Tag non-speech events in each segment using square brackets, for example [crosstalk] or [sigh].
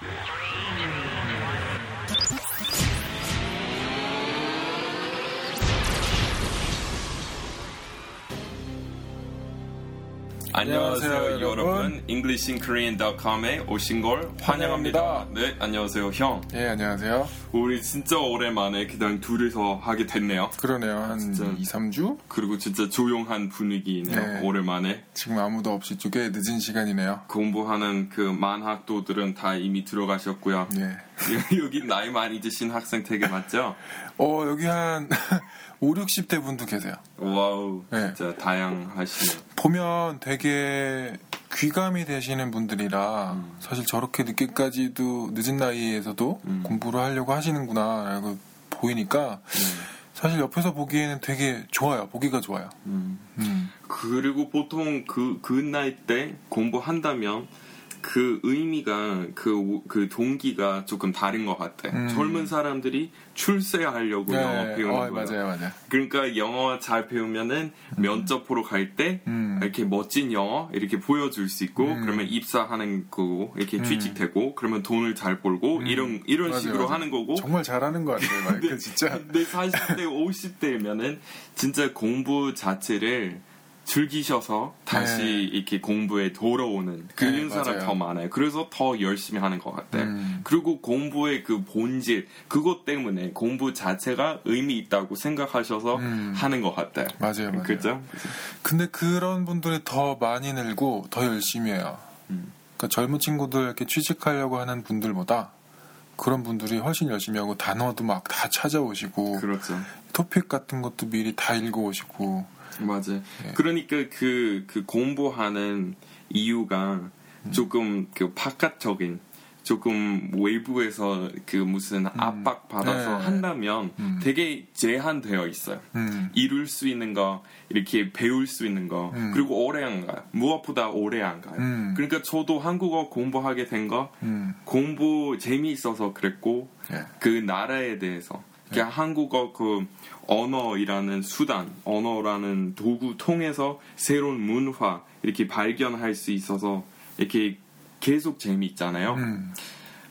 안 안녕하세요 여러분. EnglishinKorean.com에 오신 걸 환영합니다. 네, 안녕하세요, 형. 네, 안녕하세요. 우리 진짜 오랜만에 그냥 둘이서 하게 됐네요. 그러네요. 한 진짜. 2, 3주? 그리고 진짜 조용한 분위기네요. 네. 오랜만에. 지금 아무도 없이 쪽에 늦은 시간이네요. 공부하는 그 만학도들은 다 이미 들어가셨고요. 네. [laughs] 여기 나이 많이 드신 학생 되게 많죠? [laughs] 어, 여기 한 5, 60대 분도 계세요. wow. 네. 진짜 다양하시네요. 보면 되게 귀감이 되시는 분들이라 음. 사실 저렇게 늦게까지도 늦은 나이에서도 음. 공부를 하려고 하시는구나라고 보이니까 음. 사실 옆에서 보기에는 되게 좋아요. 보기가 좋아요. 음. 음. 그리고 보통 그, 그 나이 때 공부한다면 그 의미가 그, 그 동기가 조금 다른 것 같아. 음. 젊은 사람들이 출세하려고 네. 영어 배우는 어, 거야. 맞아요, 맞아요. 그러니까 영어 잘 배우면은 음. 면접 보러 갈때 음. 이렇게 멋진 영어 이렇게 보여줄 수 있고 음. 그러면 입사하는 거고 이렇게 음. 취직되고 그러면 돈을 잘 벌고 음. 이런 이런 맞아요, 식으로 맞아요. 하는 거고 정말 잘하는 거 같아요. 근데, [laughs] 진짜. 근데 40대 50대면은 진짜 공부 자체를 즐기셔서 다시 네. 이렇게 공부에 돌아오는 그런 네, 사람 더 많아요. 그래서 더 열심히 하는 것 같아요. 음. 그리고 공부의 그 본질 그것 때문에 공부 자체가 의미 있다고 생각하셔서 음. 하는 것 같아요. 맞아요, 맞아요. 그죠? 근데 그런 분들이 더 많이 늘고 더 열심히 해요. 음. 그러니까 젊은 친구들 이렇게 취직하려고 하는 분들보다 그런 분들이 훨씬 열심히 하고 단어도 막 다 찾아오시고 그렇죠. 토픽 같은 것도 미리 다 읽어오시고 맞아요. 네. 그러니까 그, 그 공부하는 이유가 음. 조금 그 바깥적인 조금 외부에서 그 무슨 음. 압박 받아서 네. 한다면 음. 되게 제한되어 있어요. 음. 이룰 수 있는 거, 이렇게 배울 수 있는 거, 음. 그리고 오래 안 가요. 무엇보다 오래 안 가요. 음. 그러니까 저도 한국어 공부하게 된 거, 공부 재미있어서 그랬고, 네. 그 나라에 대해서. 네. 한국어 그 언어이라는 수단, 언어라는 도구 통해서 새로운 문화 이렇게 발견할 수 있어서 이렇게 계속 재미있잖아요. 음.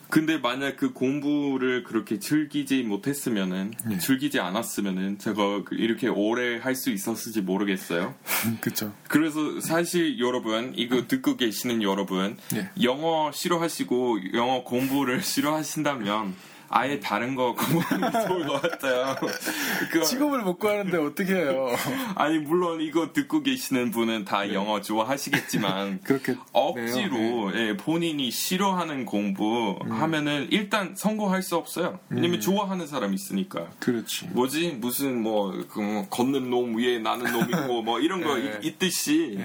근데 만약 그 공부를 그렇게 즐기지 못했으면은 네. 즐기지 않았으면은 제가 그 이렇게 오래 할 수 있었을지 모르겠어요. [laughs] 그렇죠. 그래서 사실 여러분 이거 듣고 계시는 여러분 네. 영어 싫어하시고 영어 공부를 [laughs] 싫어하신다면 아예 다른 거 공부하는 게 좋을 것 같아요. [laughs] 그, 직업을 못 구하는데 어떻게 해요? [laughs] 아니 물론 이거 듣고 계시는 분은 다 네. 영어 좋아하시겠지만 [laughs] 그렇게 억지로 네. 예, 본인이 싫어하는 공부 음. 하면은 일단 성공할 수 없어요. 왜냐면 음. 좋아하는 사람 있으니까. 그렇지. 뭐지 무슨 뭐, 그뭐 걷는 놈 위에 나는 놈이고 뭐 이런 거 네. 있듯이.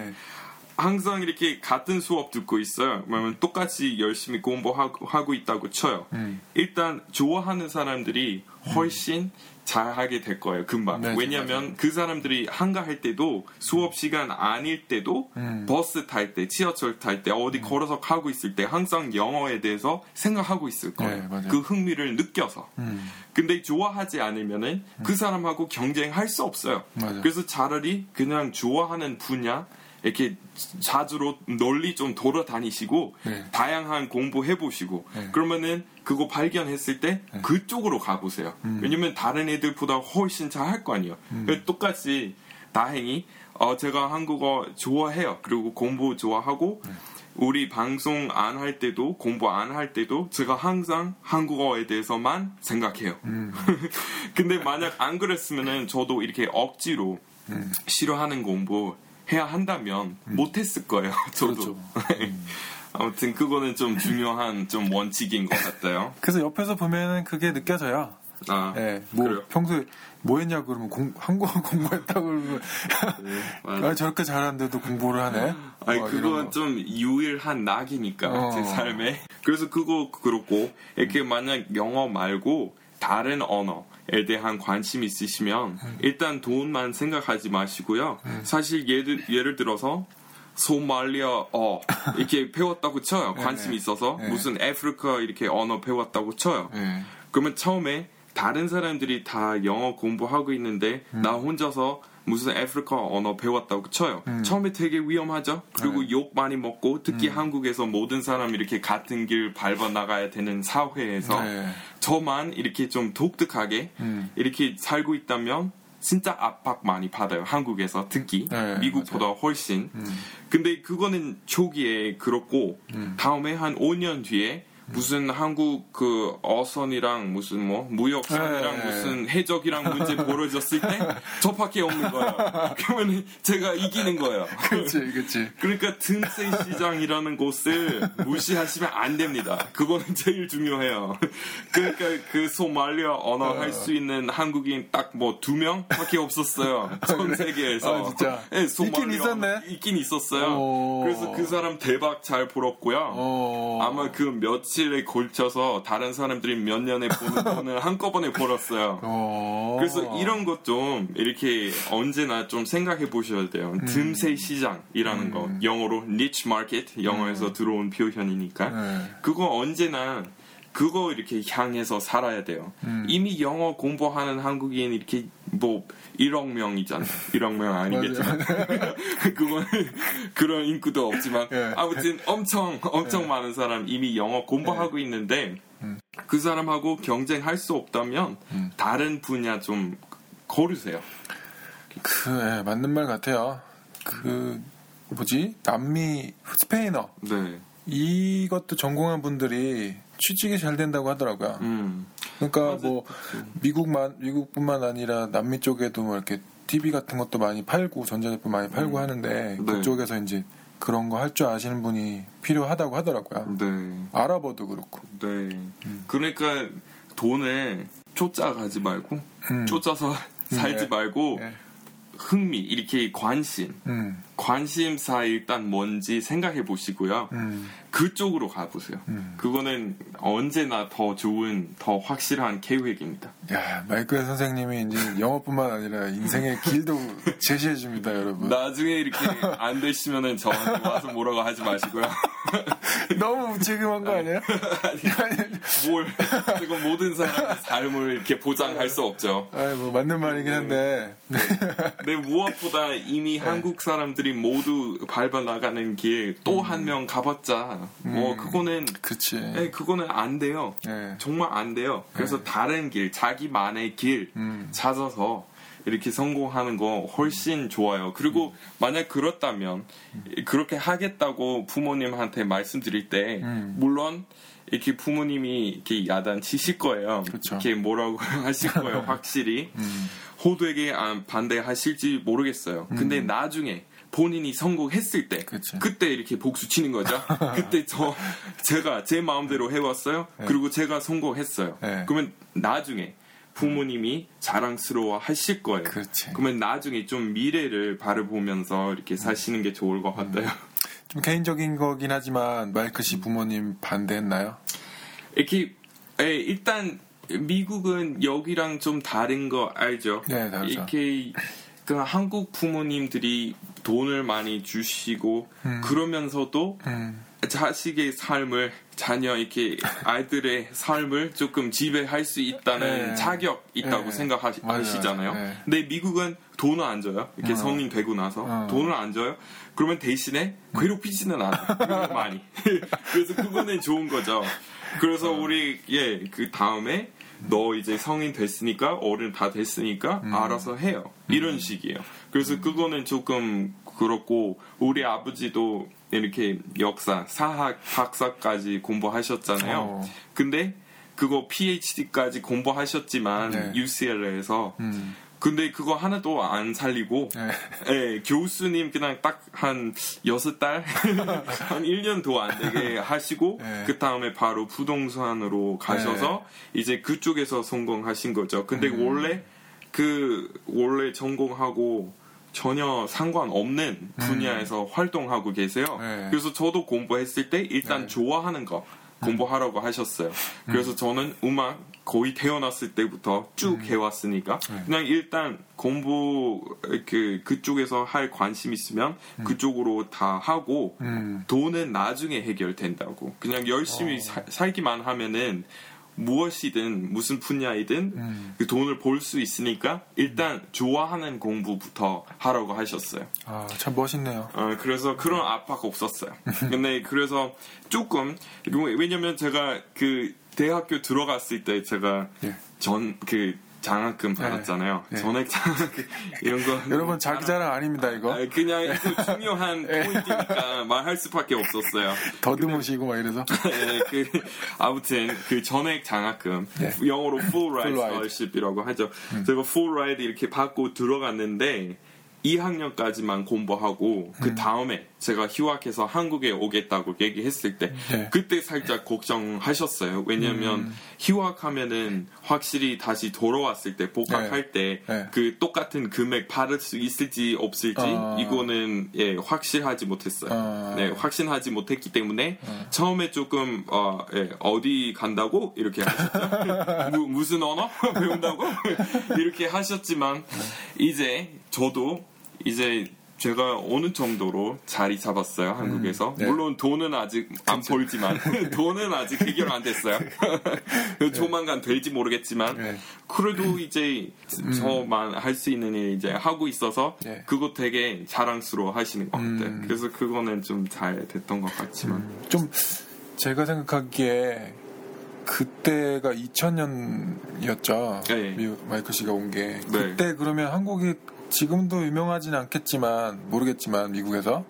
네. 항상 이렇게 같은 수업 듣고 있어요. 그러면 똑같이 열심히 공부하고 하고 있다고 쳐요. 음. 일단 좋아하는 사람들이 훨씬 음. 잘하게 될 거예요. 금방. 네, 왜냐하면. 그 사람들이 한가할 때도 수업 시간 아닐 때도 음. 버스 탈 때, 지하철 탈 때, 어디 음. 걸어서 가고 있을 때 항상 영어에 대해서 생각하고 있을 거예요. 네, 그 흥미를 느껴서. 음. 근데 좋아하지 않으면은 그 음. 사람하고 경쟁할 수 없어요. 맞아. 그래서 차라리 그냥 좋아하는 분야 이렇게 자주로 널리 좀 돌아다니시고 네. 다양한 공부해 보시고 네. 그러면은 그거 발견했을 때 네. 그쪽으로 가보세요. 음. 왜냐면 다른 애들보다 훨씬 잘 할 거 아니에요. 음. 똑같이 다행히 어, 제가 한국어 좋아해요. 그리고 공부 좋아하고 네. 우리 방송 안 할 때도 공부 안 할 때도 제가 항상 한국어에 대해서만 생각해요. 음. [laughs] 근데 만약 안 그랬으면은 저도 이렇게 억지로 음. 싫어하는 공부 해야 한다면 음. 못했을 거예요. [laughs] 저도. 그렇죠. [laughs] 음. 아무튼 그거는 좀 중요한 좀 원칙인 것 같아요. 그래서 옆에서 보면은 그게 느껴져요. 아, 네, 뭐 그래요? 평소에 뭐 했냐 그러면 공, 한국어 [laughs] 공부했다고 그러면 네, 아, 저렇게 잘하는데도 공부를 하네. 아니 뭐, 그건 좀 유일한 낙이니까 어. 제 삶에. 그래서 그거 그렇고 이렇게 만약 영어 말고 다른 언어 에 대한 관심 있으시면 음. 일단 돈만 생각하지 마시고요. 음. 사실 예를, 예를 들어서 소말리아 어 [laughs] 이렇게 배웠다고 쳐요. 네, 관심이 네. 있어서 무슨 아프리카 이렇게 언어 배웠다고 쳐요. 그러면 처음에 다른 사람들이 다 영어 공부하고 있는데 음. 나 혼자서 무슨 아프리카 언어 배웠다고 쳐요. 음. 처음에 되게 위험하죠. 그리고 네. 욕 많이 먹고 특히 음. 한국에서 모든 사람 이렇게 같은 길 밟아 나가야 되는 사회에서 네. 저만 이렇게 좀 독특하게 음. 이렇게 살고 있다면 진짜 압박 많이 받아요. 한국에서 특히 네, 미국보다 맞아요. 훨씬. 음. 근데 그거는 초기에 그렇고 음. 다음에 한 5년 뒤에 무슨 한국 그 어선이랑 무슨 뭐 무역선이랑 네. 무슨 해적이랑 문제 벌어졌을 때 저밖에 없는 거예요. [laughs] 그러면 제가 이기는 거예요. 그렇지, 그렇지. 그러니까 틈새 시장이라는 곳을 무시하시면 안 됩니다. 그거는 제일 중요해요. 그러니까 그 소말리아 언어 할수 어. 있는 한국인 딱 뭐 두 명밖에 없었어요. 전 세계에서. 아, 진짜. 네, 있긴 있었네. 있긴 있었어요. 오. 그래서 그 사람 대박 잘 벌었고요. 오. 아마 그 며칠 며칠에 걸쳐서 다른 사람들이 몇 년에 보는 [laughs] 돈을 한꺼번에 벌었어요. 어. 그래서 이런 것 좀 이렇게 언제나 좀 생각해 보셔야 돼요. 음. 틈새 시장이라는 음. 거. 영어로 niche market, 영어에서 음. 들어온 표현이니까. 네. 그거 언제나 그거 이렇게 향해서 살아야 돼요. 음. 이미 영어 공부하는 한국인 이렇게 뭐 1억 명이잖아. 1억 명 아니겠지만. [laughs] 그거는 그런 인구도 없지만. 예. 아무튼 엄청, 엄청 예. 많은 사람 이미 영어 공부하고 예. 있는데, 음. 그 사람하고 경쟁할 수 없다면, 음. 다른 분야 좀 고르세요. 그, 예, 맞는 말 같아요. 그, 뭐지? 남미, 스페인어. 네. 이것도 전공한 분들이 취직이 잘 된다고 하더라고요. 음. 그러니까 뭐 미국만 미국뿐만 아니라 남미 쪽에도 뭐 이렇게 TV 같은 것도 많이 팔고 전자제품 많이 팔고 음. 하는데 네. 그쪽에서 이제 그런 거 할 줄 아시는 분이 필요하다고 하더라고요. 네. 알아봐도 그렇고. 네. 음. 그러니까 돈을 쫓아가지 말고 음. 쫓아서 살지 네. 말고 네. 흥미 이렇게 관심 음. 관심사 일단 뭔지 생각해 보시고요. 음. 그쪽으로 가보세요. 음. 그거는 언제나 더 좋은, 더 확실한 계획입니다. 야, 마이클 선생님이 이제 영어뿐만 아니라 인생의 길도 [laughs] 제시해 줍니다, 여러분. 나중에 이렇게 [laughs] 안 되시면은 저한테 와서 뭐라고 하지 마시고요. [laughs] 너무 무책임한 거 아니에요? 아니, 뭘, 지금 모든 사람의 삶을 이렇게 보장할 수 없죠. 아, 뭐 맞는 말이긴 한데. 네. 네, 무엇보다 이미 네. 한국 사람들이 모두 밟아 나가는 길 또 한명 음. 가봤자 뭐 음, 그거는 그치. 네, 그거는 안 돼요. 네. 정말 안 돼요. 그래서 네. 다른 길, 자기만의 길 음. 찾아서 이렇게 성공하는 거 훨씬 좋아요. 그리고 음. 만약 그렇다면 음. 그렇게 하겠다고 부모님한테 말씀드릴 때 음. 물론 이렇게 부모님이 이렇게 야단 치실 거예요. 그쵸. 이렇게 뭐라고 [laughs] 하실 거예요. [laughs] 확실히 호두에게 반대하실지 모르겠어요. 근데 나중에 본인이 성공했을 때 그치. 그때 이렇게 복수 치는 거죠. [laughs] 그때 저 제가 제 마음대로 해왔어요. 네. 그리고 제가 성공했어요. 네. 그러면 나중에 부모님이 자랑스러워 하실 거예요. 그렇지. 그러면 나중에 좀 미래를 바라보면서 이렇게 사시는 게 좋을 것 같아요. 음. 좀 개인적인 거긴 하지만 마이크 씨 부모님 반대했나요? 이렇게 에, 일단 미국은 여기랑 좀 다른 거 알죠? 네, 다르죠. 이렇게 그 한국 부모님들이 돈을 많이 주시고 음. 그러면서도 음. 자식의 삶을 자녀 이렇게 아이들의 삶을 조금 지배할 수 있다는 네. 자격 있다고 네. 생각하시잖아요. 네. 근데 미국은 돈을 안 줘요. 이렇게 어. 성인 되고 나서 어. 돈을 안 줘요. 그러면 대신에 괴롭히지는 않아요. 많이. [laughs] 그래서 그거는 좋은 거죠. 그래서 어. 우리 예그 다음에 너 이제 성인 됐으니까 어른 다 됐으니까 음. 알아서 해요. 이런 음. 식이에요. 그래서 그거는 조금 그렇고 우리 아버지도 이렇게 역사, 사학 박사까지 공부하셨잖아요. 어. 근데 그거 PhD까지 공부하셨지만 네. UCLA에서 음. 근데 그거 하나도 안 살리고 네. 네, 교수님 그냥 딱 한 여섯 달, [laughs] 한 1년도 안 되게 하시고 네. 그 다음에 바로 부동산으로 가셔서 네. 이제 그쪽에서 성공하신 거죠. 근데 음. 원래 그 원래 전공하고 전혀 상관없는 분야에서 음. 활동하고 계세요. 네. 그래서 저도 공부했을 때 일단 네. 좋아하는 거 공부하라고 하셨어요. 그래서 음. 저는 음악 거의 태어났을 때부터 쭉 음. 해왔으니까 네. 그냥 일단 공부 그 그쪽에서 할 관심 있으면 음. 그쪽으로 다 하고 음. 돈은 나중에 해결된다고 그냥 열심히 어. 사, 살기만 하면은 무엇이든 무슨 분야이든 음. 그 돈을 벌 수 있으니까 일단 좋아하는 공부부터 하라고 하셨어요. 아, 참 멋있네요. 어, 그래서 그런 압박 없었어요. [laughs] 근데 그래서 조금 왜냐면 제가 그 대학교 들어갔을 때 제가 예. 전그 장학금 네. 받았잖아요. 네. 전액 장학금 [laughs] 이런 거. 여러분 자기 자랑 아닙니다 이거. 아, 그냥 이거 [laughs] 중요한 네. 포인트니까 말할 수밖에 없었어요. 더듬으시고 막 이래서. [laughs] 네, 그 아무튼 그 전액 장학금 네. 영어로 full ride scholarship이라고 하죠. 음. 제가 full ride 이렇게 받고 들어갔는데 2학년까지만 공부하고 그 음. 다음에 제가 휴학해서 한국에 오겠다고 얘기했을 때 네. 그때 살짝 걱정하셨어요. 왜냐면 음. 휴학하면은 확실히 다시 돌아왔을 때 복학할 네. 때그 네. 똑같은 금액 받을 수 있을지 없을지 어. 이거는 예, 확실하지 못했어요. 어. 네, 확신하지 못했기 때문에 어. 처음에 조금 어, 예, 어디 간다고 이렇게 하셨죠. [laughs] 무슨 언어 [laughs] 배운다고 [laughs] 이렇게 하셨지만 네. 이제 저도 이제 제가 어느 정도로 자리 잡았어요 한국에서 음, 네. 물론 돈은 아직 안 그쵸. 벌지만 [laughs] 돈은 아직 해결 안 됐어요 [laughs] 네. 조만간 될지 모르겠지만 네. 그래도 이제 음. 저만 할 수 있는 일 이제 하고 있어서 네. 그거 되게 자랑스러워 하시는 것 같아요 음. 그래서 그거는 좀 잘 됐던 것 같지만 음. 좀 제가 생각하기에 그때가 2000년이었죠. 네. 마이클 씨가 온 게. 네. 그때 그러면 한국이 지금도 유명하진 않겠지만 모르겠지만 미국에서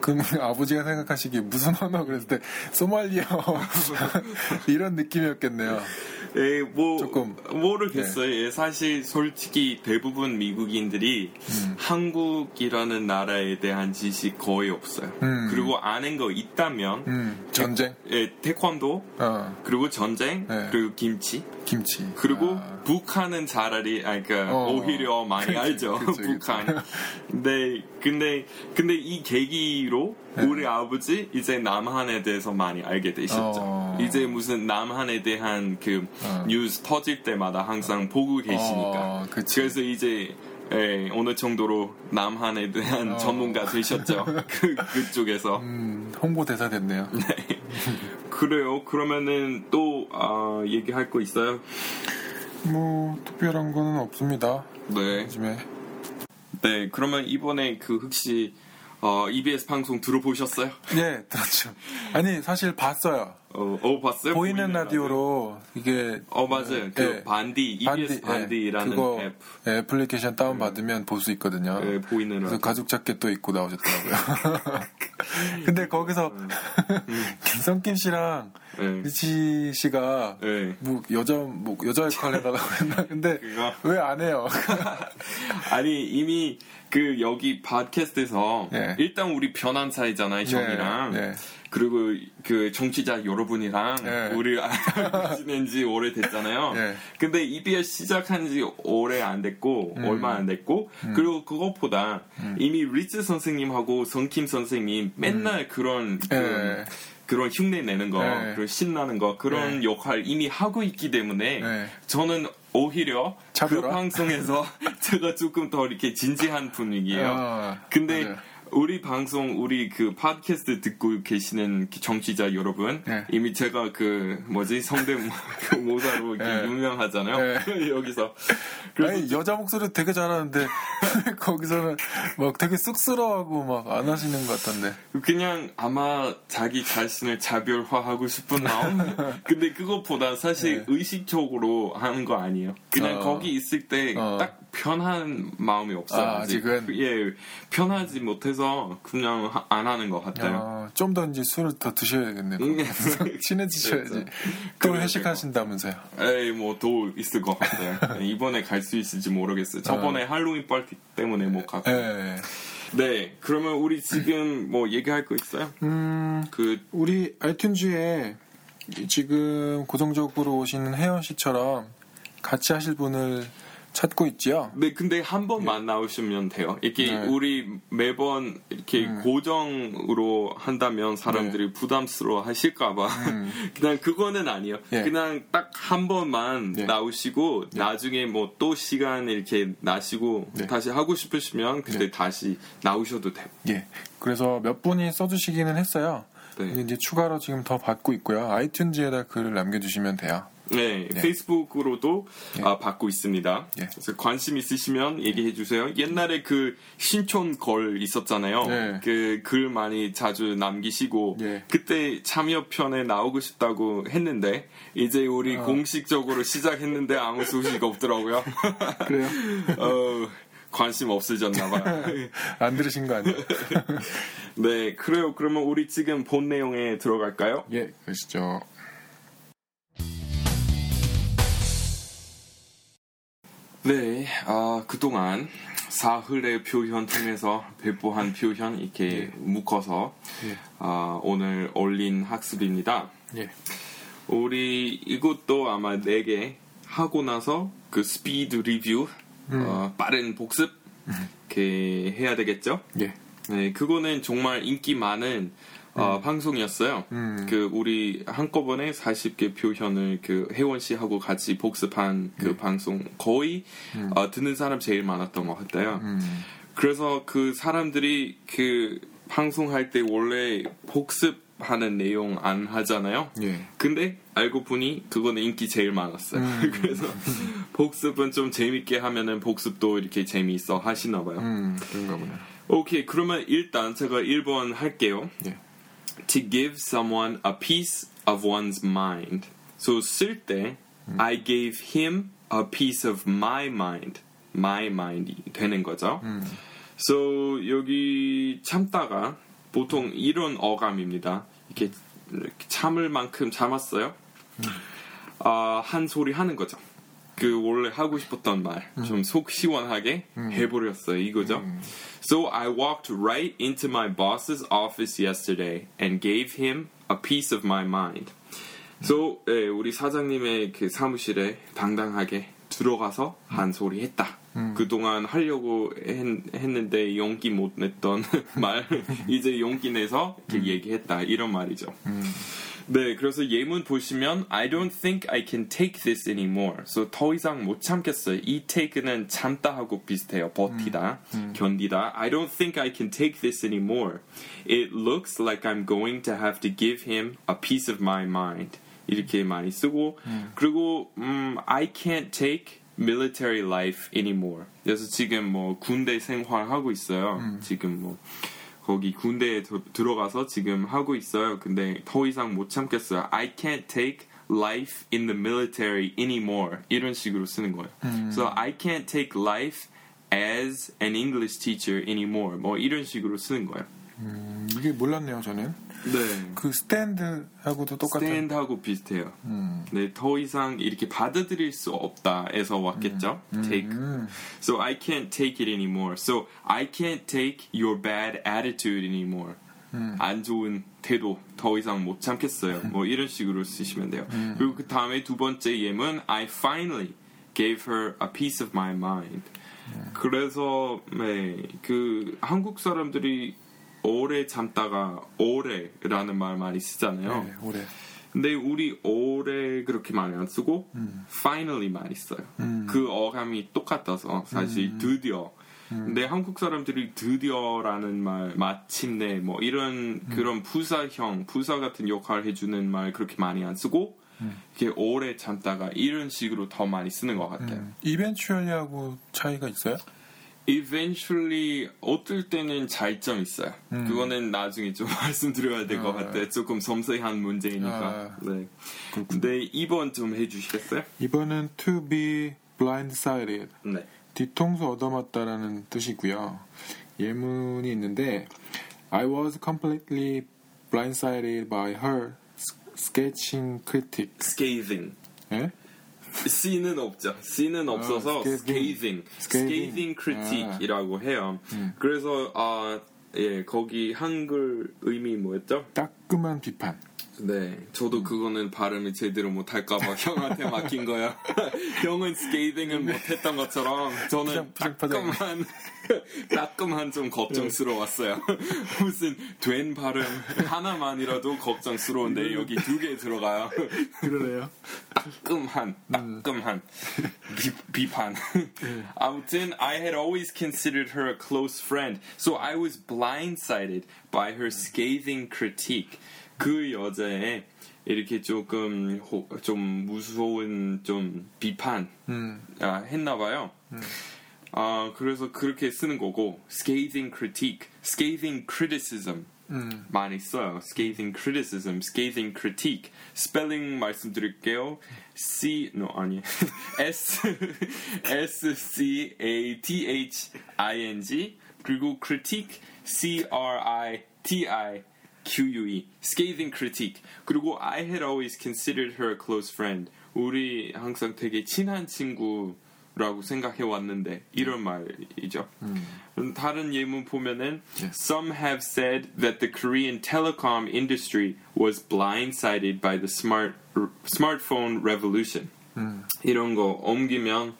그 [laughs] 아버지가 생각하시기에 무슨 언어 그랬을 때 소말리어 [laughs] 이런 느낌이었겠네요. 예, 뭐 조금 모르겠어요. 네. 예, 사실 솔직히 대부분 미국인들이 음. 한국이라는 나라에 대한 지식 거의 없어요. 음. 그리고 아는 거 있다면 음. 전쟁, 예, 태권도, 어. 그리고 전쟁, 네. 그리고 김치, 김치. 그리고 아. 북한은 차라리, 아, 그러니까 어. 오히려 많이 그치, 알죠. 그치, 북한. 근데 근데 근데 이 계기로 네. 우리 아버지 이제 남한에 대해서 많이 알게 되셨죠. 어. 이제 무슨 남한에 대한 그 어. 뉴스 터질 때마다 항상 보고 계시니까. 어, 그래서 이제 예, 어느 정도로 남한에 대한 어. 전문가 되셨죠. [laughs] 그, 그쪽에서. 음, 홍보대사 됐네요. 네. 그래요. 그러면은 또, 아, 얘기할 거 있어요? 뭐, 특별한 거는 없습니다. 네. 요즘에. 네, 그러면 이번에 그 혹시 어, EBS 방송 들어보셨어요? 네, [laughs] 들었죠. 아니, 사실 봤어요. 어, 어 봤어요? 보이는, 보이는 라디오로 라디오? 이게 어 맞아요. 그 네. 반디 EBS 반디, 라는 네. 그거 앱 네, 애플리케이션 다운 받으면 네. 볼수 있거든요. 네, 보이는 그래서 라디오. 가죽 자켓도 입고 나오셨더라고요. [laughs] 근데 거기서 음. [laughs] 김성김 씨랑 네. 리치 씨가 네. 뭐 여자 뭐 여자 역할 해달라고 했나? 근데 왜 안 해요? 아니 이미 그 여기 팟캐스트에서 네. 일단 우리 편한 사이잖아요, 형이랑. 네. 네. 그리고 그 정치자 여러분이랑 네. 우리 [laughs] 지낸 지 오래됐잖아요. 네. 근데 EBS 시작한 지 오래 안 됐고 음. 얼마 안 됐고 음. 그리고 그것보다 음. 이미 리츠 선생님하고 성킴 선생님 맨날 음. 그런 그, 네. 그런 흉내 내는 거, 네. 그런 신나는 거 그런 네. 역할 이미 하고 있기 때문에 네. 저는 오히려 그 차별화? 그 방송에서 [laughs] 제가 조금 더 이렇게 진지한 분위기예요. 아, 근데 맞아요. 우리 방송 우리 그 팟캐스트 듣고 계시는 정치자 여러분 네. 이미 제가 그 뭐지 성대모사로 [laughs] 네. 유명하잖아요 네. [laughs] 여기서 아니 여자 목소리 되게 잘하는데 [laughs] 거기서는 막 되게 쑥스러워하고 막 안 하시는 것 같던데 그냥 아마 자기 자신을 자별화하고 싶은 마음 근데 그것보다 사실 네. 의식적으로 하는 거 아니에요 그냥 어. 거기 있을 때딱 어. 편한 마음이 없어요. 아, 직은 예, 편하지 못해서 그냥 안 하는 것 같아요. 아, 좀더 이제 술을 더 드셔야겠네요. 음. [laughs] 친해지셔야지. 또 회식하신다면서요? 에이, 뭐, 또 있을 것 같아요. [laughs] 이번에 갈 수 있을지 모르겠어요. 저번에 아. 할로윈 파티 때문에 못 가고. 에. 네, 그러면 우리 지금 뭐 얘기할 거 있어요? 음, 그, 우리 아이튠즈에 지금 고정적으로 오시는 혜연 씨처럼 같이 하실 분을 찾고 있지요. 네, 근데 한 번만 네. 나오시면 돼요. 이렇게 네. 우리 매번 이렇게 음. 고정으로 한다면 사람들이 네. 부담스러워 하실까봐 음. [laughs] 그냥 그거는 아니에요. 예. 그냥 딱 한 번만 네. 나오시고 네. 나중에 뭐 또 시간 이렇게 나시고 네. 다시 하고 싶으시면 그때 다시 나오셔도 돼요. 예. 그래서 몇 분이 써주시기는 했어요. 네. 이제 추가로 지금 더 받고 있고요. 아이튠즈에다 글을 남겨주시면 돼요. 네, 네. 페이스북으로도 네. 아, 받고 있습니다. 네. 그래서 관심 있으시면 얘기해 주세요. 옛날에 그 신촌 걸 있었잖아요. 네. 그글 많이 자주 남기시고 네. 그때 참여 편에 나오고 싶다고 했는데 이제 우리 어. 공식적으로 시작했는데 아무 소식 없더라고요. [laughs] 그래요? [laughs] 어, 관심 없으셨나 봐요. [laughs] 안 들으신 거 아니에요? 네, 그래요. 그러면 우리 지금 본 내용에 들어갈까요? 예, 그러시죠. 네, 아, 그동안 사흘의 표현 통해서 배포한 표현 이렇게 예. 묶어서 예. 아, 오늘 올린 학습입니다. 예. 우리 이것도 아마 4개 하고 나서 그 스피드 리뷰, 음. 어, 빠른 복습 이렇게 해야 되겠죠? 예. 네, 그거는 정말 인기 많은 어, 음. 방송이었어요. 음. 그 우리 한꺼번에 40개 표현을 그 혜원 씨하고 같이 복습한 그 네. 방송 거의 음. 어, 듣는 사람 제일 많았던 것 같아요. 음. 그래서 그 사람들이 그 방송할 때 원래 복습하는 내용 안 하잖아요. 예. 근데 알고 보니 그거는 인기 제일 많았어요. 음. [laughs] 그래서 복습은 좀 재밌게 하면은 복습도 이렇게 재미있어 하시나 봐요. 음, 그런가 보네. 오케이 그러면 일단 제가 1번 할게요. 예. To give someone a piece of one's mind. So 쓸때 음. I gave him a piece of my mind. my mind이 되는 거죠. 음. So 여기 참다가 보통 이런 어감입니다. 이렇게, 이렇게 참을 만큼 참았어요. 음. 어, 한 소리 하는 거죠. 그 원래 하고 싶었던 말 좀 속 시원하게 해버렸어요. 이거죠. So I walked right into my boss's office yesterday and gave him a piece of my mind. So 예, 우리 사장님의 그 사무실에 당당하게 들어가서 한 소리 했다. 음. 그동안 하려고 했, 는데 용기 못 냈던 [laughs] 말 이제 용기 내서 음. 얘기했다 이런 말이죠. 음. 네, 그래서 예문 보시면 I don't think I can take this anymore. So 더 이상 못 참겠어요. 이 take는 참다 하고 비슷해요. 버티다, 음, 음. 견디다. I don't think I can take this anymore. It looks like I'm going to have to give him a piece of my mind. 이렇게 많이 쓰고 음. 그리고 음, I can't take military life anymore. 그래서 지금 뭐 군대 생활하고 있어요. 음. 지금 뭐 거기 군대에 도, 들어가서 지금 하고 있어요. 근데 더 이상 못 참겠어요. I can't take life in the military anymore. 이런 식으로 쓰는 거예요. 음. So I can't take life as an English teacher anymore. 뭐 이런 식으로 쓰는 거예요. 음, 이게 몰랐네요, 저는. 네. 그 스탠드하고도 똑같아요. 스탠드하고 비슷해요. 음. 네, 더 이상 이렇게 받아들일 수 없다에서 왔겠죠. 음. take. 음. So I can't take it anymore. So I can't take your bad attitude anymore. 음. 안 좋은 태도 더 이상 못 참겠어요. 뭐 이런 식으로 쓰시면 돼요. 음. 그리고 그 다음에 두 번째 예문 I finally gave her a piece of my mind. 음. 그래서 네, 그 한국 사람들이 오래 참다가 오래라는 말 많이 쓰잖아요. 네, 오래. 근데 우리 오래 그렇게 많이 안 쓰고 음. finally 많이 써요. 음. 그 어감이 똑같아서 사실 음. 드디어. 음. 근데 한국 사람들이 드디어라는 말, 마침내 뭐 이런 음. 그런 부사형, 부사 같은 역할 해주는 말 그렇게 많이 안 쓰고 음. 이렇게 오래 참다가 이런 식으로 더 많이 쓰는 것 같아요. 이벤츄얼리하고 차이가 있어요? Eventually 어떨 때는 잘점 있어요. 음. 그거는 나중에 좀 말씀드려야 될것 아, 같아요. 조금 섬세한 문제이니까. 아, 네. 근데 2번 좀 해주시겠어요? 2번은 to be blindsided. 네. 뒤통수 얻어맞다라는 뜻이고요. 예문이 있는데 I was completely blindsided by her sketching critic. scathing. 예? C는 없죠. C는 없어서 아, scathing, scathing critique이라고 해요. 음. 그래서 아, 예, 거기 한글 의미 뭐였죠? 따끔한 비판. 네, 저도 그거는 발음이 제대로 못할까봐 [laughs] 형한테 맡긴 거야. [laughs] 형은 스케이팅을 네. 못했던 것처럼 저는 따끔한, [laughs] 따끔한 좀 걱정스러웠어요. 무슨 된 발음 하나만이라도 걱정스러운데 여기 두 개 들어가요. 그러네요. 따끔한, 따끔한 비, 판 아무튼 I had always considered her a close friend, so I was blindsided by her scathing critique. 그 여자의 이렇게 조금 호, 좀 무서운 좀 비판 음. 아, 했나 봐요. 음. 아 그래서 그렇게 쓰는 거고 scathing critique, scathing criticism 음. 많이 써요. scathing criticism, scathing critique. 스펠링 말씀드릴게요. C no 아니 S S C A T H I N G 그리고 critique C R I T I QUE, scathing critique. 그리고 I had always considered her a close friend. 우리 항상 되게 친한 친구라고 생각해 왔는데 이런 말이죠. 음. 다른 예문 보면은 Some have said that the Korean telecom industry was blindsided by the smart smartphone revolution. 음. 이런 거 옮기면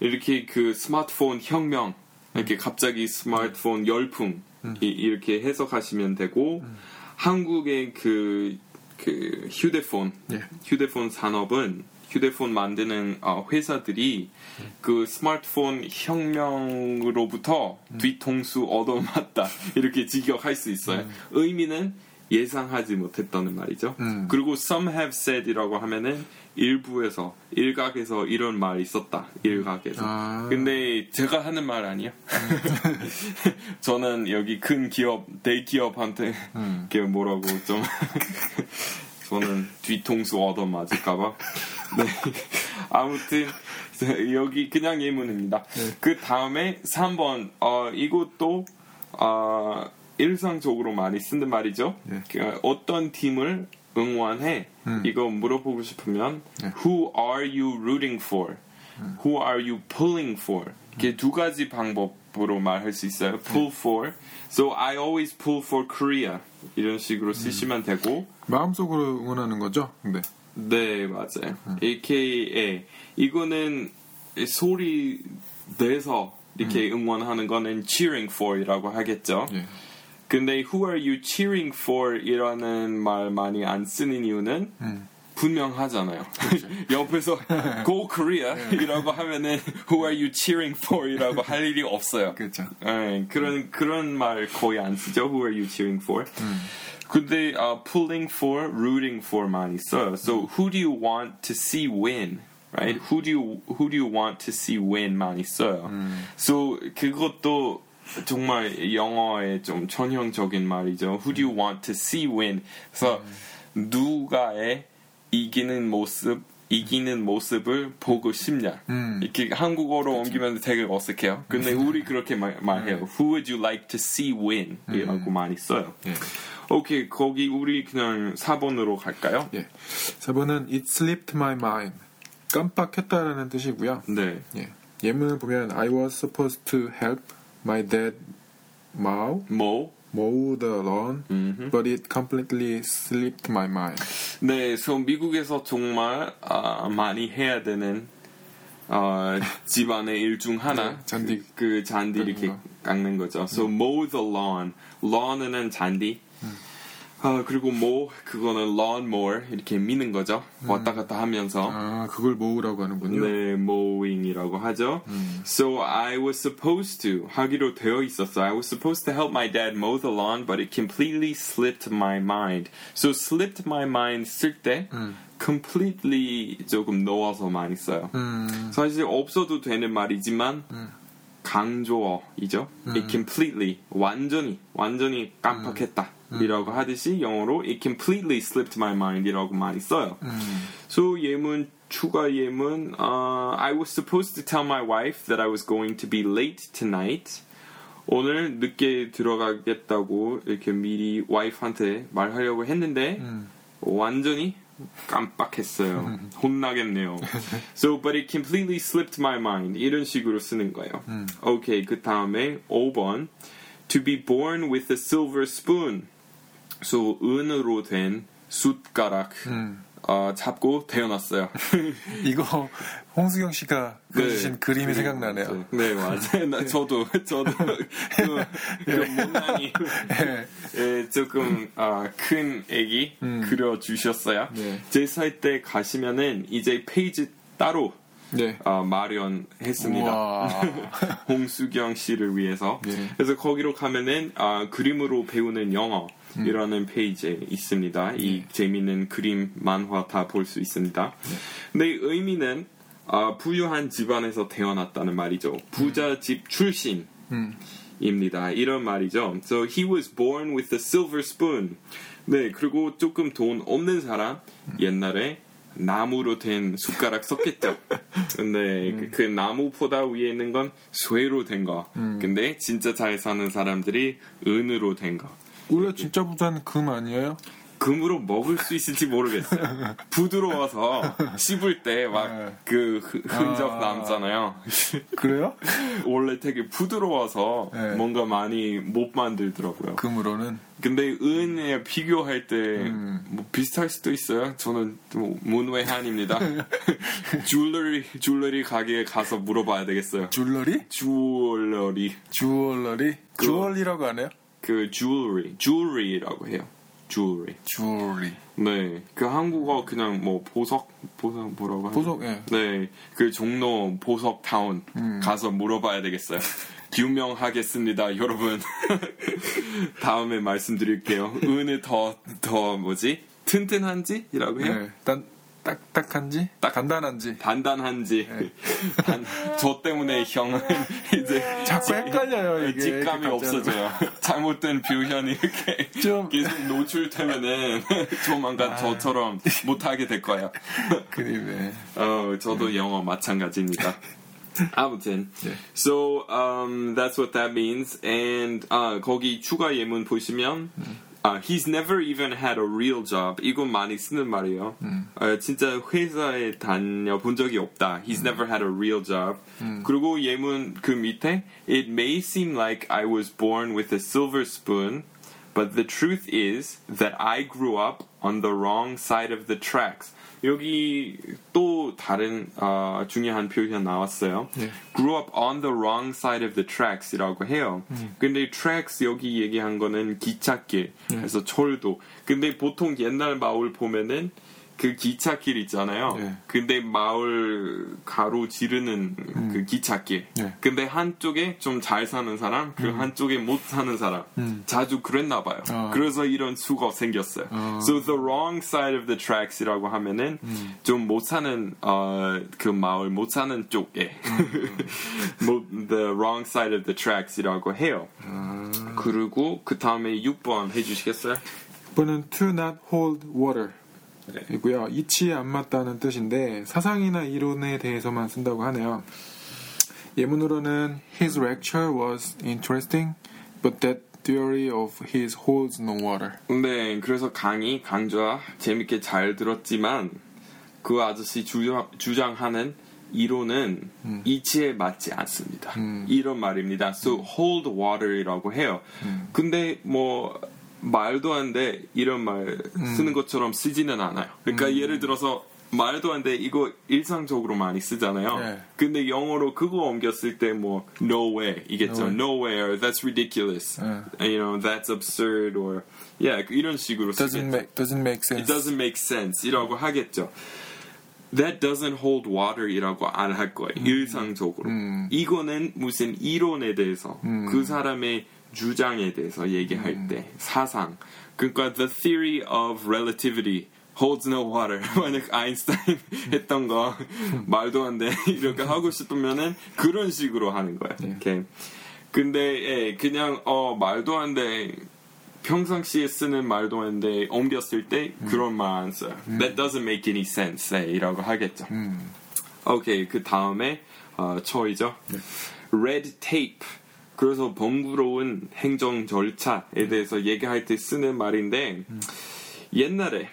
이렇게 그 스마트폰 혁명 이렇게 갑자기 스마트폰 열풍 음. 이, 렇게 해석하시면 되고 음. 한국의 그, 그 휴대폰, 예. 휴대폰 산업은 휴대폰 만드는 어, 회사들이 음. 그 스마트폰 혁명으로부터 음. 뒤통수 얻어맞다 [laughs] 이렇게 직역할 수 있어요. 음. 의미는 예상하지 못했다는 말이죠. 음. 그리고 some have said이라고 하면은 일부에서 일각에서 이런 말이 있었다. 일각에서. 아. 근데 제가 하는 말 아니에요. [laughs] 저는 여기 큰 기업 대기업한테 음. 뭐라고 좀 [laughs] 저는 뒤통수 얻어 맞을까봐. 네. 아무튼 여기 그냥 예문입니다. 네. 그 다음에 3번 어, 이것도 어, 일상적으로 많이 쓰는 말이죠. 네. 그 어떤 팀을 응원해 음. 이거 물어보고 싶으면 네. Who are you rooting for? 음. Who are you pulling for? 이게 두 가지 방법으로 말할 수 있어요. Pull for. So I always pull for Korea. 이런 식으로 쓰시면 되고 마음속으로 응원하는 거죠? 네. 네, 맞아요. 음. AKA 이거는 소리 내서 이렇게 음. 응원하는 거는 cheering for이라고 하겠죠. 예. 근데 who are you cheering for 이라는 말 많이 안 쓰는 이유는 음. 분명하잖아요. [laughs] 옆에서 Go Korea [laughs] 이라고 하면은 Who are you cheering for 이라고 할 일이 없어요. 그렇죠. 네, 그런 그런 말 거의 안 쓰죠. Who are you cheering for? 음. 근데 uh, pulling for, rooting for 많이 써요. So who do you want to see win? Right? Who do you who do you want to see win 많이 써요. 음. So 그것도 정말 영어의 좀 전형적인 말이죠. Who do you want to see win? 그래서 음. 누가의 이기는 모습, 이기는 모습을 보고 싶냐? 음. 이렇게 한국어로 그렇죠. 옮기면 되게 어색해요. 근데 음. 우리 그렇게 말, 말해요. 음. Who would you like to see win? 이라고 음. 많이 써요. 예. 오케이, 거기 우리 그냥 4번으로 갈까요? 예. 4번은 It slipped my mind. 깜빡했다라는 뜻이고요. 네. 예. 예문을 보면 I was supposed to help my dad mow mow mow the lawn, mm-hmm. but it completely slipped my mind. 네, so 미국에서 정말 아, 많이 해야 되는 어, 집안의 일 중 하나 네, 잔디 그, 그 잔디 이렇게 깎는 거죠. So mow the lawn. lawn은 잔디. 아, 그리고 모 그거는 lawnmower 이렇게 미는 거죠. 음. 왔다 갔다 하면서. 아, 그걸 모으라고 하는군요. 네, mowing이라고 하죠. 음. So I was supposed to 하기로 되어 있었어. I was supposed to help my dad mow the lawn, but it completely slipped my mind. So slipped my mind 쓸때 음. completely 조금 넣어서 많이 써요. 음. 사실 없어도 되는 말이지만 음. 강조어이죠. It 음. completely 완전히 완전히 깜빡했다. 이라고 하듯이 영어로 it completely slipped my mind 이라고 많이 써요. 음. So 예문 추가 예문 uh, I was supposed to tell my wife that I was going to be late tonight. 오늘 늦게 들어가겠다고 이렇게 미리 와이프한테 말하려고 했는데 음. 완전히 깜빡했어요. 혼나겠네요. So, but it completely slipped my mind. 이런 식으로 쓰는 거예요. 음. 오케이, 그 다음에 5번. To be born with a silver spoon. 소 은으로 된 숟가락 음. 어, 잡고 태어났어요. [laughs] 이거 홍수경 씨가 그려주신 네, 그림이 네, 생각나네요. 네, 맞아요. [laughs] 나, 저도 저도 [laughs] 그, 그 모난이 네. 예, 조금 어, 큰 애기 음. 그려주셨어요. 네. 제사때 가시면은 이제 페이지 따로 네. 어, 마련했습니다. 홍수경 씨를 위해서. 네. 그래서 거기로 가면은 어, 그림으로 배우는 영어. 이라는 음. 페이지에 있습니다. 이 네. 재미있는 그림, 만화 다 볼 수 있습니다. 네. 근데 의미는 어, 부유한 집안에서 태어났다는 말이죠. 부자 집 출신. 음. 입니다. 이런 말이죠. So he was born with a silver spoon. 네, 그리고 조금 돈 없는 사람 옛날에 나무로 된 숟가락 썼겠죠. 근데 [laughs] 음. 그, 그, 나무보다 위에 있는 건 쇠로 된 거. 음. 근데 진짜 잘 사는 사람들이 은으로 된 거. 원래 진짜 부자는 금 아니에요? 금으로 먹을 수 있을지 모르겠어요. [laughs] 부드러워서 씹을 때 막그 네. 흔적 아... 남잖아요. 그래요? [laughs] 원래 되게 부드러워서 네. 뭔가 많이 못 만들더라고요. 금으로는? 근데 은에 비교할 때뭐 음. 비슷할 수도 있어요. 저는 뭐 문외한입니다. [laughs] 줄러리 줄러리 가게에 가서 물어봐야 되겠어요. 줄러리? 주얼러리. 주얼러리? 그, 주얼리라고 안 해요? 그 줄리, 줄리라고 해요. jewelry. jewelry. 네, 그 한국어 그냥 뭐 보석 보석 뭐라고 하죠? 보석, 예. 네, 그 종로 보석 타운 음. 가서 물어봐야 되겠어요. [laughs] 규명하겠습니다, 여러분. [laughs] 다음에 말씀드릴게요. 은이 더, 더 뭐지? 튼튼한지이라고 해요? 네, 단, 딱딱한지? 딱 단단한지? 단단한지. 네. [laughs] 단, 저 때문에 형은 [laughs] 이제 자꾸 헷갈려요. 이게 직감이 없어져요. [laughs] 잘못된 표현이 이렇게 좀 계속 노출되면은 조만간 아. 저처럼 못하게 될 거예요. 그림에. 어, 저도 영어 마찬가지입니다. 아무튼, 네. so um, that's what that means. And 아, 거기 추가 예문 보시면 음. Uh, he's never even had a real job. 이건 많이 쓰는 말이에요. 음. 어, 진짜 회사에 다녀본 적이 없다. He's 음. never had a real job. 음. 그리고 예문 그 밑에 It may seem like I was born with a silver spoon, but the truth is that I grew up on the wrong side of the tracks. 여기 또 다른 어, 중요한 표현 나왔어요. 네. Grew up on the wrong side of the tracks이라고 해요. 음. 근데 tracks 여기 얘기한 거는 기찻길, 네. 그래서 철도. 근데 보통 옛날 마을 보면은 그 기찻길 있잖아요. 네. 근데 마을 가로 지르는 음. 그 기찻길. 네. 근데 한쪽에 좀 잘 사는 사람, 그 음. 한쪽에 못 사는 사람. 음. 자주 그랬나 봐요. 어. 그래서 이런 수가 생겼어요. 어. So the wrong side of the tracks이라고 하면은 음. 좀못 사는 어, 그 마을 못 사는 쪽에 [laughs] 뭐, the wrong side of the tracks이라고 해요. 아. 그리고 그 다음에 6번 해주시겠어요? 6번은 to not hold water. 이고요. 이치에 안 맞다는 뜻인데 사상이나 이론에 대해서만 쓴다고 하네요. 예문으로는 His lecture was interesting, but that theory of his holds no water. 네, 그래서 강의 강좌 재밌게 잘 들었지만 그 아저씨 주장, 주장하는 이론은 음. 이치에 맞지 않습니다. 음. 이런 말입니다. So hold water이라고 해요. 음. 근데 뭐 말도 안 돼 이런 말 쓰는 음. 것처럼 쓰지는 않아요. 그러니까 음. 예를 들어서 말도 안 돼 이거 일상적으로 많이 쓰잖아요. 네. 근데 영어로 그거 옮겼을 때 뭐 no way 이겠죠. No, way or that's ridiculous. 네. You know that's absurd or yeah 이런 식으로 doesn't make doesn't make sense. It doesn't make sense 이라고 하겠죠. That doesn't hold water이라고 안 할 거예요. 음. 일상적으로. 음. 이거는 무슨 이론에 대해서 음. 그 사람의 주장에 대해서 얘기할 음. 때 사상 그러니까 the theory of relativity holds no water [laughs] 만약 아인슈타인 했던 거 말도 안 돼 [laughs] 이렇게 하고 싶으면은 그런 식으로 하는 거야. 네. 오케이. 근데 예, 그냥 어 말도 안 돼. 평상시에 쓰는 말도 안 돼. 옮겼을 때 음. 그런 말 안 써요. 음. That doesn't make any sense. 네, 이라고 하겠죠. 음. 오케이. 그 다음에 어, 초이죠. 네. Red tape. 그래서 번거로운 행정 절차에 대해서 얘기할 때 쓰는 말인데 옛날에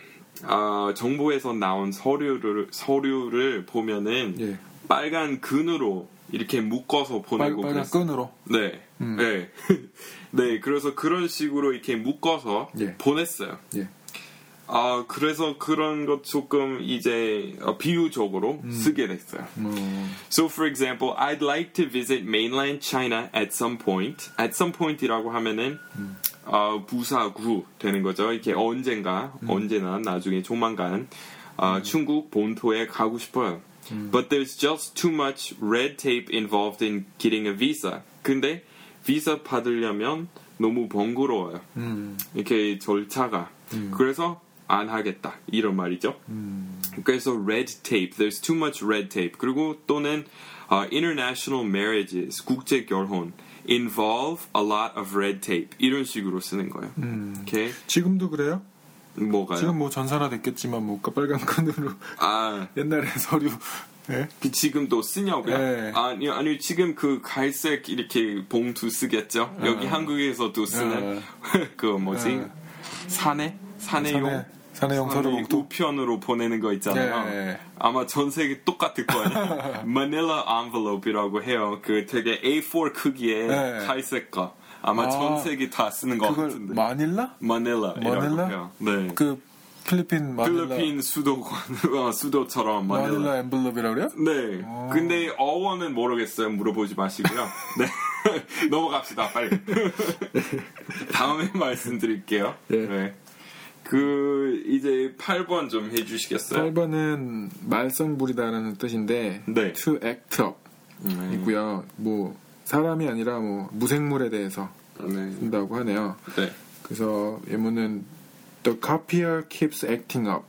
어, 정부에서 나온 서류를 서류를 보면은 예. 빨간 근으로 이렇게 묶어서 보내고 빨, 간 끈으로 네, 음. 네, [laughs] 네. 그래서 그런 식으로 이렇게 묶어서 예. 보냈어요. 예. 아 그래서 그런 것 조금 이제 비유적으로 음. 쓰게 됐어요. 음. So for example, I'd like to visit mainland China at some point. At some point이라고 하면은 음. 어, 부사구 되는 거죠. 이렇게 언젠가 언제나 나중에 조만간 어, 중국 본토에 가고 싶어요. 음. But there's just too much red tape involved in getting a visa. 근데 비자 받으려면 너무 번거로워요. 음. 이렇게 절차가. 음. 그래서 안 하겠다 이런 말이죠. 음. 그래서 red tape, there's too much red tape. 그리고 또는 uh, international marriages, 국제 결혼 involve a lot of red tape 이런 식으로 쓰는 거예요. 음. Okay? 지금도 그래요? 뭐가요? 지금 뭐 전산화 됐겠지만 뭐 빨간 끈으로 아 [laughs] 옛날에 서류 네? 지금도 쓰냐고요? 네. 아니 아니 지금 그 갈색 이렇게 봉투 쓰겠죠? 네. 여기 한국에서도 쓰는 [laughs] 그 뭐지 사내 사내용 사내용 서류 봉투 우편으로 보내는 거 있잖아요. 네. 아마 전 세계 똑같을 거예요. [laughs] 마닐라 envelope이라고 해요. 그 되게 A4 크기의 네. 갈색 거. 아마 아, 전 세계 다 쓰는 거 같은데. 마닐라? 마닐라. 마닐라? 네. 그 필리핀 마닐라. 필리핀 수도 어, 수도처럼 마닐라. 마닐라 엠블럽이라 그래요? 네. 오. 어. 근데 어원은 모르겠어요. 물어보지 마시고요. [laughs] 네. [laughs] 넘어갑시다. 빨리. 다음에 말씀드릴게요. 네. 네. 그 이제 8번 좀 해주시겠어요? 8번은 말썽부리다라는 뜻인데 네. to act up 음. 있고요. 뭐 사람이 아니라 뭐 무생물에 대해서 네. 쓴다고 하네요. 네. 그래서 예문은 the copier keeps acting up.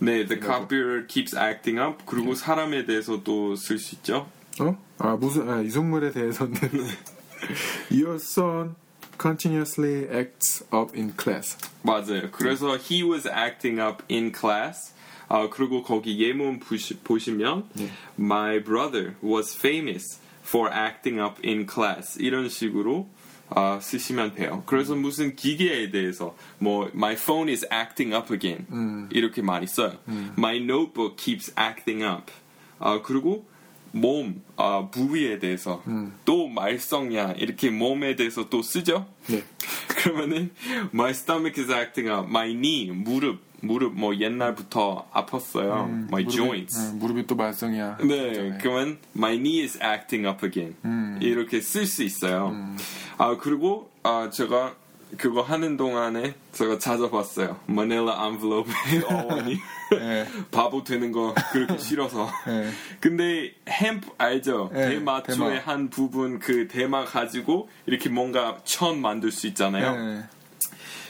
네, the copier keeps acting up. 그리고 사람에 대해서도 쓸수 있죠. 어? 아 무슨 아, 이성물에 대해서는 [laughs] your son continuously acts up in class. 맞아요. 그래서 he was acting up in class. 아, 그리고 거기 예문 보시, 보시면 네. my brother was famous for acting up in class 이런 식으로 아, 쓰시면 돼요. 그래서 무슨 기계에 대해서 뭐 my phone is acting up again 음. 이렇게 많이 써요. 음. My notebook keeps acting up. 아, 그리고 몸, 아, 부위에 대해서 음. 또 말썽이야 이렇게 몸에 대해서 또 쓰죠. 네. [laughs] 그러면은 my stomach is acting up, my knee 무릎 무릎 뭐 옛날부터 아팠어요. 음, my 무릎이, joints. 음, 무릎이 또 말썽이야. 네, 그렇 그러면 my knee is acting up again 음. 이렇게 쓸 수 있어요. 음. 아 그리고 아 제가 그거 하는 동안에 제가 찾아봤어요. 마닐라 envelope의 [laughs] 어원이. 네. 바보 되는 거 그렇게 [laughs] 싫어서. 네. 근데 햄프 알죠? 네, 대마초의 대마. 한 부분 그 대마 가지고 이렇게 뭔가 천 만들 수 있잖아요. 네.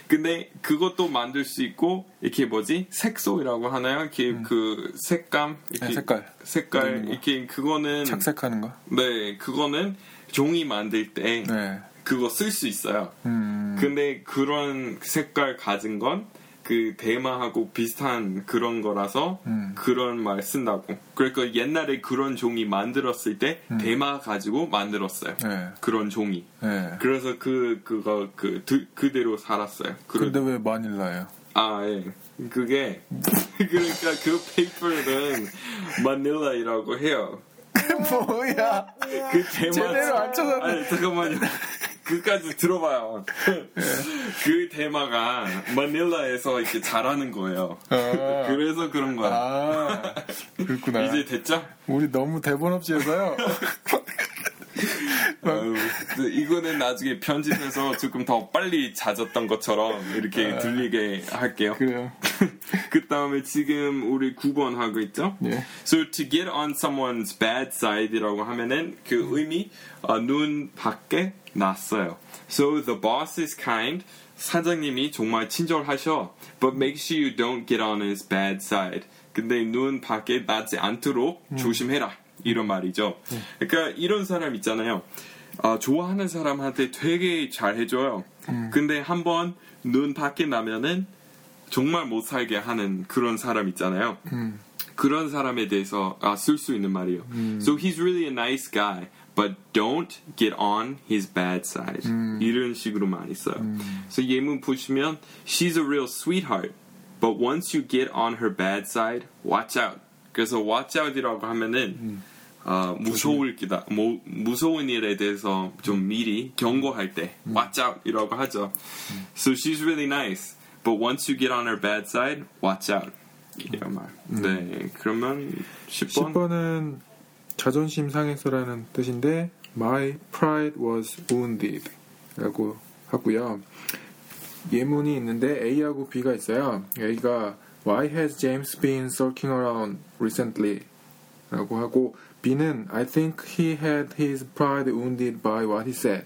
근데 그것도 만들 수 있고 이렇게 뭐지 색소이라고 하나요? 이렇게 음. 그 색감 이렇게 네, 색깔 색깔 이렇게 그거는 착색하는 거. 네, 그거는 종이 만들 때 네. 그거 쓸 수 있어요. 음. 근데 그런 색깔 가진 건 그 대마하고 비슷한 그런 거라서 음. 그런 말 쓴다고. 그러니까 옛날에 그런 종이 만들었을 때 음. 대마 가지고 만들었어요. 네. 그런 종이. 네. 그래서 그 그거 그 드, 그대로 살았어요. 그런데 왜 마닐라예요? 아 예. 그게 [laughs] 그러니까 그 페이퍼는 마닐라이라고 해요. [laughs] 뭐야? 그 대마 제대로 안 아니 잠깐만요. 그까지 들어봐요. [laughs] 그 테마가 마닐라에서 이렇게 잘하는 거예요. 아, 그래서 그런 거야. 아, 그렇구나. 이제 됐죠? 우리 너무 대본 없이 해서요. [laughs] [laughs] 아유, 이거는 나중에 편집해서 조금 더 빨리 잦았던 것처럼 이렇게 아, 들리게 할게요. 그래요. [laughs] 그 다음에 지금 우리 9번 하고 있죠? 네. So to get on someone's bad side이라고 하면은 그 의미 어, 눈 밖에 났어요. So the boss is kind. 사장님이 정말 친절하셔. But make sure you don't get on his bad side. 근데 눈 밖에 나지 않도록 음. 조심해라. 이런 말이죠. 음. 그러니까 이런 사람 있잖아요. 어, 좋아하는 사람한테 되게 잘 해줘요. 음. 근데 한번 눈 밖에 나면은 정말 못 살게 하는 그런 사람 있잖아요. 음. 그런 사람에 대해서 아, 쓸 수 있는 말이에요. 음. So he's really a nice guy. but don't get on his bad side. 음. 이런 식으로 많이 써요. 음. 그래서 예문 보시면 she's a real sweetheart, but once you get on her bad side, watch out. 그래서 watch out이라고 하면은 음. 어, 무서울 기다, 뭐, 무서운 일에 대해서 좀 미리 경고할 때 음. watch out이라고 하죠. 음. So she's really nice, but once you get on her bad side, watch out. 이런 말. 음. 네, 그러면 10번. 10번은 자존심 상해서라는 뜻인데 My pride was wounded 라고 하고요. 예문이 있는데 A하고 B가 있어요. A가 Why has James been sulking around recently? 라고 하고 B는 I think he had his pride wounded by what he said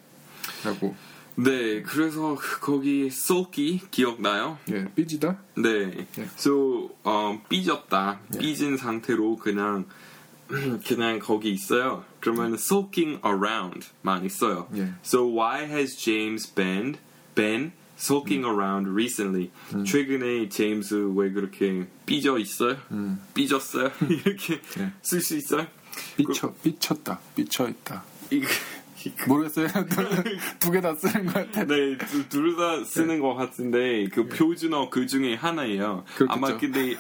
라고 네, 그래서 거기 sulky 기억나요? 예, 삐지다? 네. 예. So, 어, 삐졌다. 삐진 상태로 그냥 [clears throat] 그냥 거기 있어요. 그러면 sulking around만 있어요. 예. So why has James been been sulking around recently? 최근에 제임스 왜 그렇게 삐져 있어요? 삐졌어요? [laughs] 이렇게 예. 쓸수 있어요? 삐쳐, 삐쳤다, 삐쳐 있다. 모르겠어요. [laughs] 두 개 다 쓰는 것 같아. 네, 둘 다 쓰는 것 같은데 그 표준어 그 중에 하나예요. 그렇겠죠. 아마 근데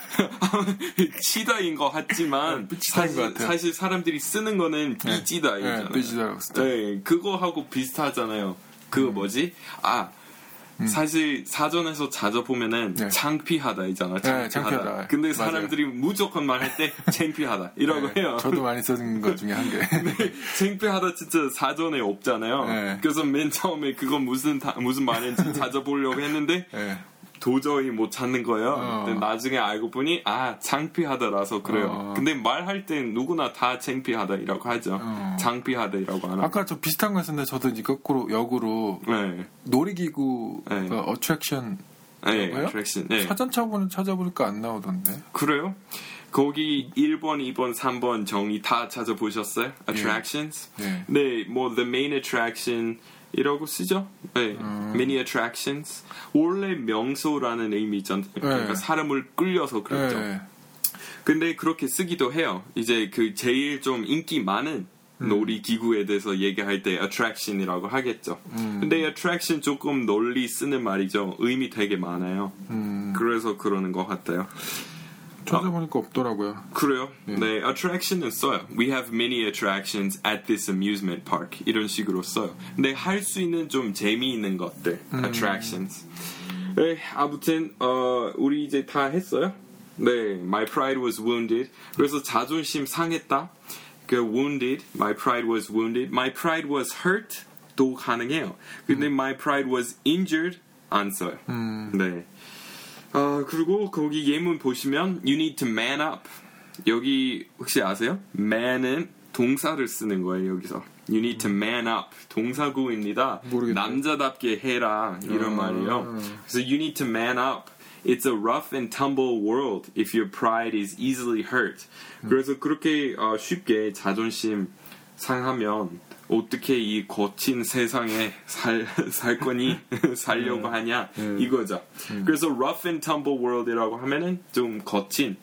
[laughs] 치다인 것 같지만 삐치다인 사실, 것. 사실 사람들이 쓰는 거는 삐지다이잖아요. 네, 쓰죠. 네, 그거 하고 비슷하잖아요. 그거 뭐지? 아. 사실 사전에서 찾아보면은 네. 창피하다이잖아. 창피하다. 창피하다. 근데. 사람들이 무조건 말할 때 [laughs] 창피하다 이라고 네, 해요. 저도 많이 쓰는 것 중에 한 개. [laughs] 창피하다 진짜 사전에 없잖아요. 네. 그래서 맨 처음에 그건 무슨 다- 무슨 말인지 [laughs] 찾아보려고 했는데 네. 도저히 못 찾는 거예요. 어. 근데 나중에 알고 보니 아 창피하다라서 그래요. 어. 근데 말할 땐 누구나 다 창피하다이라고 하죠. 어. 창피하다이라고 안 하고. 아까 저 비슷한 거 했었는데 저도 이제 거꾸로 역으로 네, 놀이기구 네. 그 어트랙션 네. 네. 사전 차고는 찾아보니까 안 나오던데. 그래요? 거기 1번, 2번, 3번 정의 다 찾아보셨어요? attractions? 네. 네, 뭐 the main attraction 이라고 쓰죠. 네, 음. many attractions. 원래 명소라는 의미 있잖아요. 그러니까 네. 사람을 끌려서 그랬죠. 네. 근데 그렇게 쓰기도 해요. 이제 그 제일 좀 인기 많은 음. 놀이기구에 대해서 얘기할 때 attraction이라고 하겠죠. 음. 근데 attraction 조금 널리 쓰는 말이죠. 의미 되게 많아요. 음, 그래서 그러는 것 같아요. 찾아보니까 없더라고요. 그래요? 네, attraction은 써요. We have many attractions at this amusement park. 이런 식으로 써요. 근데 할 수 있는 좀 재미있는 것들, attractions. 네, 아무튼 어, 우리 이제 다 했어요. 네, my pride was wounded. 그래서 자존심 상했다. 그 wounded, my pride was wounded. My pride was hurt. 도 가능해요. 근데 my pride was injured 안 써요. 네. 아 그리고 거기 예문 보시면 you need to man up 여기 혹시 아세요? man은 동사를 쓰는 거예요 여기서 you need to man up 동사구입니다 모르겠네요. 남자답게 해라 이런 아. 말이에요 그래서 you need to man up It's a rough and tumble world if your pride is easily hurt. 그래서 그렇게 어, 쉽게 자존심 상하면 어떻게 이 거친 세상에 살, 살 거니? [laughs] 살려고 하냐? 이거죠. 그래서 rough and tumble world이라고 하면은 좀 거친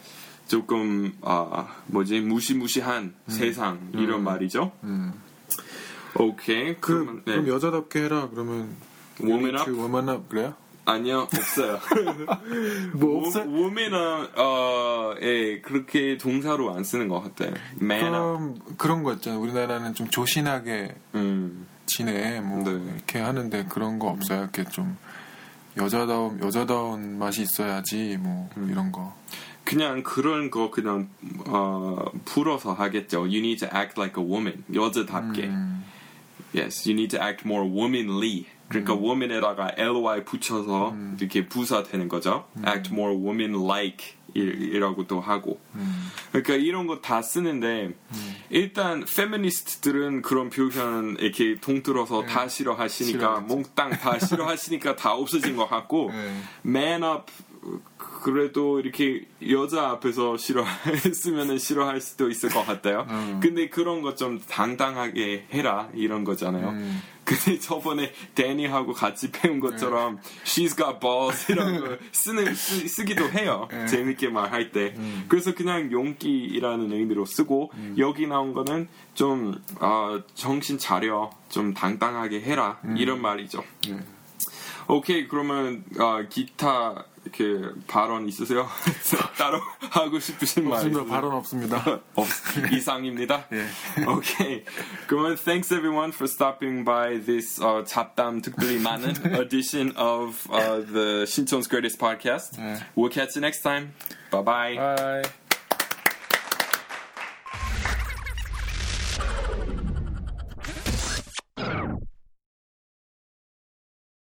조금 아 뭐지? 무시무시한 세상 이런 말이죠. 오케이. 그, 그러면 네. 그럼 여자답게 해라. 그러면 woman up? Woman up? 그래요? 아니요 없어요. [laughs] 뭐 없어요? woman은 어, 예, 그렇게 동사로 안 쓰는 것 같아요. man. 그럼 그런 거 있잖아요. 우리나라는 좀 조신하게 음. 지내 뭐 네. 이렇게 하는데 그런 거 없어요. 이렇게 좀 여자다운 여자다운 맛이 있어야지 뭐 음. 이런 거. 그냥 그런 거 그냥 어, 풀어서 하겠죠. You need to act like a woman. 여자답게. 음, Yes, you need to act more womanly. 그러니까 woman에다가 ly 붙여서 이렇게 부사되는 거죠. act more woman-like 이라고도 하고. 그러니까 이런 거 다 쓰는데 일단 페미니스트들은 그런 표현 이렇게 통틀어서 다 싫어하시니까. 몽땅 다 [laughs] 싫어하시니까 다 없어진 것 같고 네. man up 그래도 이렇게 여자 앞에서 싫어했으면은 싫어할 수도 있을 것 같아요. 근데 그런 거좀 당당하게 해라 이런 거잖아요. 음. 근데 저번에 데니하고 같이 배운 것처럼 she's got balls 이런 거 쓰는 쓰, 쓰기도 해요. 재밌게 말할 때. 그래서 그냥 용기라는 의미로 쓰고 여기 나온 거는 좀 아, 정신 차려. 좀 당당하게 해라. 이런 말이죠. 오케이 그러면 아, 기타 이렇게 발언 있으세요? [laughs] 따로 하고 싶으신 말 없습니다. 있으세요? 발언 없습니다. 없, [laughs] 이상입니다. 예. Okay. 그러면 thanks everyone for stopping by this uh, 잡담 특별히 많은 [laughs] edition of uh, the Shincheon's Greatest Podcast. 예. We'll catch you next time. Bye bye. 바이.